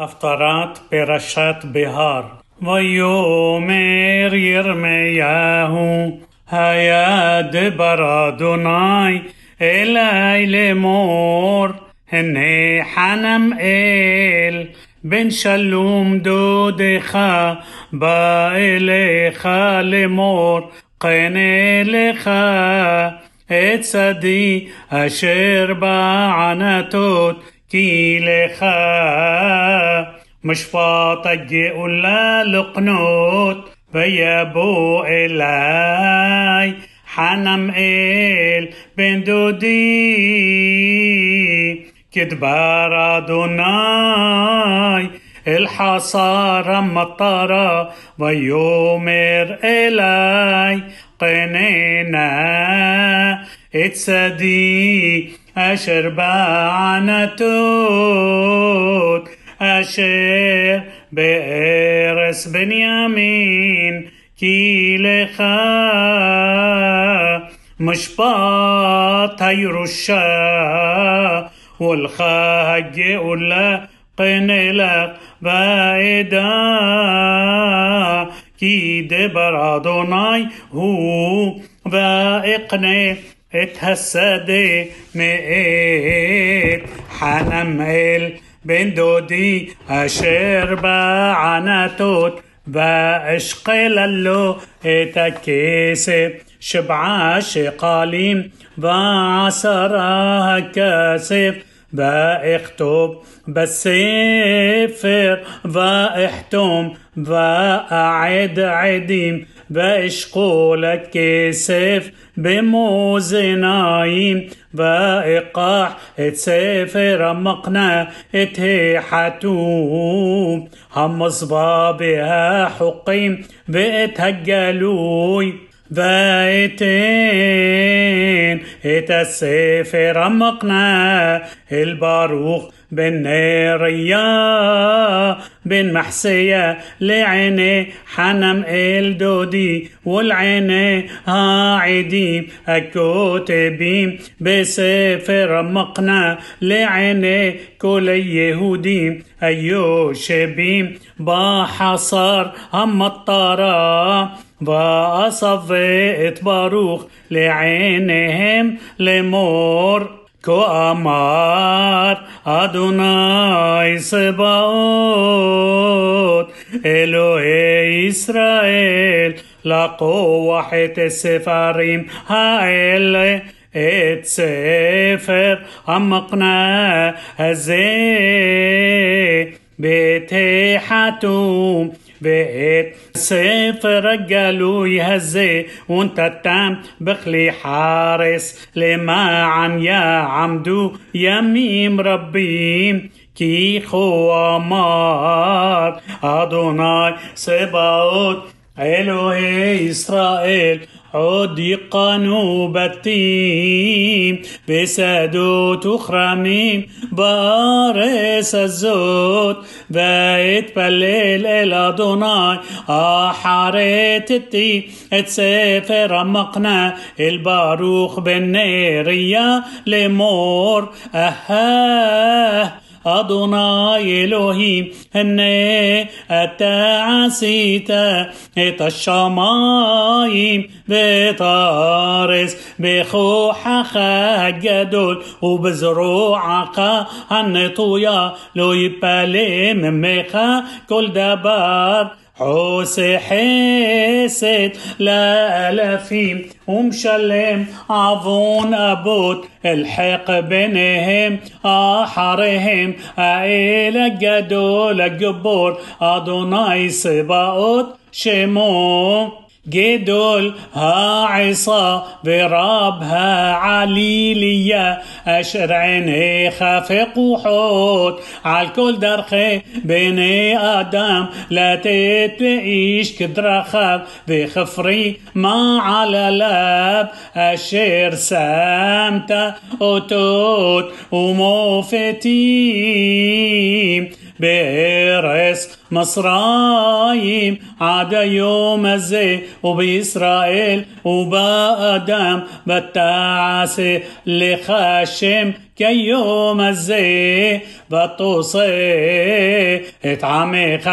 הפטרת פרשת בהר. ויאמר ירמיהו, היה דבר אדוני אלי לאמור, הנה חנם אל, בן שלום דודך, בא אליך לאמור, קן אליך. את שדי אשר בענתות تيلخا مش فاطج ولا لقنوت بيا بو إلاي. حنم إل بن دودي كدبار أدوناي الحصار مطرة ويومر إلاي. قنينا اتسدي. أشر بعنتوت أشر بإرس بنيامين كي لخا مشباط هيرشا والخاج ولا قنلك بعيدا כי דבר אדוני הוא ואקנה את השדה מאת חנמאל בן דודי אשר בענתות ואשקל לו את הכסף שבעה שקלים ועשרה הכסף ואכתוב בספר ואחתום ואעד עדים وإشقولة كسف بموزنايم بإقاح تسافر مقنا اتهحتوم هم صبابها حقيم بتهجلوي ואת הגלוי ואתן את הספר המקנה אל ברוך بن نيريا بن محسية لعيني حنم الدودي والعيني هاعدي الكتبين بسفر مقنع لعيني كل يهودي أيوشبين بحصر هم الطرا ואסווה את ברוך לעיניהם לאמור. כה אמר אדוני צבאות אלוהי ישראל לקוח את הספרים האלה את ספר המקנה הזה بيت حتوم بيت سيف رجلو يهزي وانت تام بخلي حارس. لما عم يا عمدو يميم ربي كي خو مار أدوناي سباوت إلهي إسرائيل. عدي قنوبتي بسدو تخرمي بارس الزود بيتبلل إلى دوناي أحارتتي اتسافر مقنا الباروخ بالنيرية لمور أهاه أدوناي إلهيم هني أتا عسيت إت الشمايم بطارس بخوحك الجدول وبزروعك النطويا لو يبالي ميخا كل دبار عوس حسد لألفين ومشلم عظون أبوت الحق بينهم أحرهم عيلة جدول جبور أدوناي صباوت شمو؟ جدول ها عصا بربها عليلية أشرعيني خفق وحوت. عالكل درخي بني آدم لا تتعيش كدرخب بخفري ما على لاب أشر سامتا أوتوت وموفتيم برس مصرايم عاد يوم الزي وبإسرائيل وبآدم بتعس لخاشم كيوم الزي. بتوصي اتعمق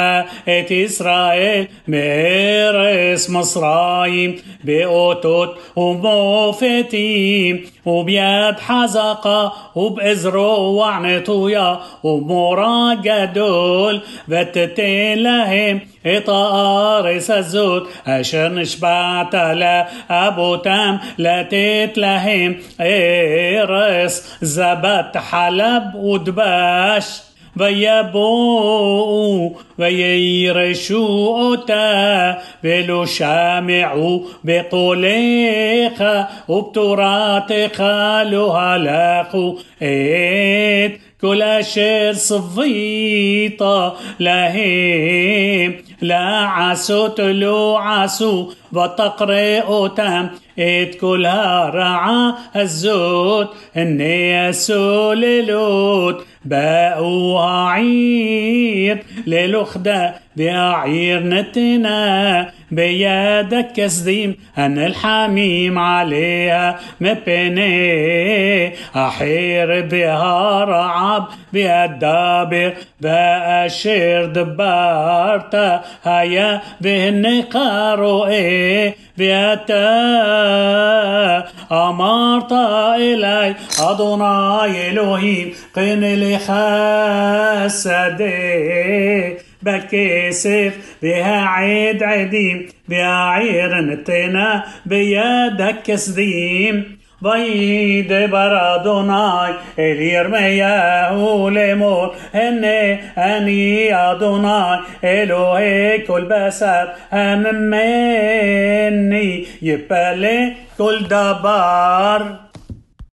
ات إسرائيل بإرس مصرايم بأوتوت وموفتيم وبيد حزقة وبإزرو وعنطويا ومورا جدول بتتين להם את הארץ הזאת, אשר נשבעת לאבותם, לתת להם ארץ זבת חלב ודבש. ויבואו וירשו אותה ולא שמעו בקולך ובתורתך לא הלכו את كل أشير صفيطة لهيم لا عسو تلو عسو وتقري تام إت كلها رعا الزوت إني للوت باقوها عير للوخدا بأعير نتنا بيادك كسديم أن الحميم عليها مبني أحير بها رعب بها الدابر بأشير دبارتا هيا بهن قاروئي بيتا. أمرت إلي أدوناي إلهيم قن لي خسدي بكسف بها عيد عديم بها عير نتنا ويد برادوناي اليرمياه لمور هني أني أدوناي إلهي كل بسر هم مني يبالي كل دبار